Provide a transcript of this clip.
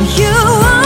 You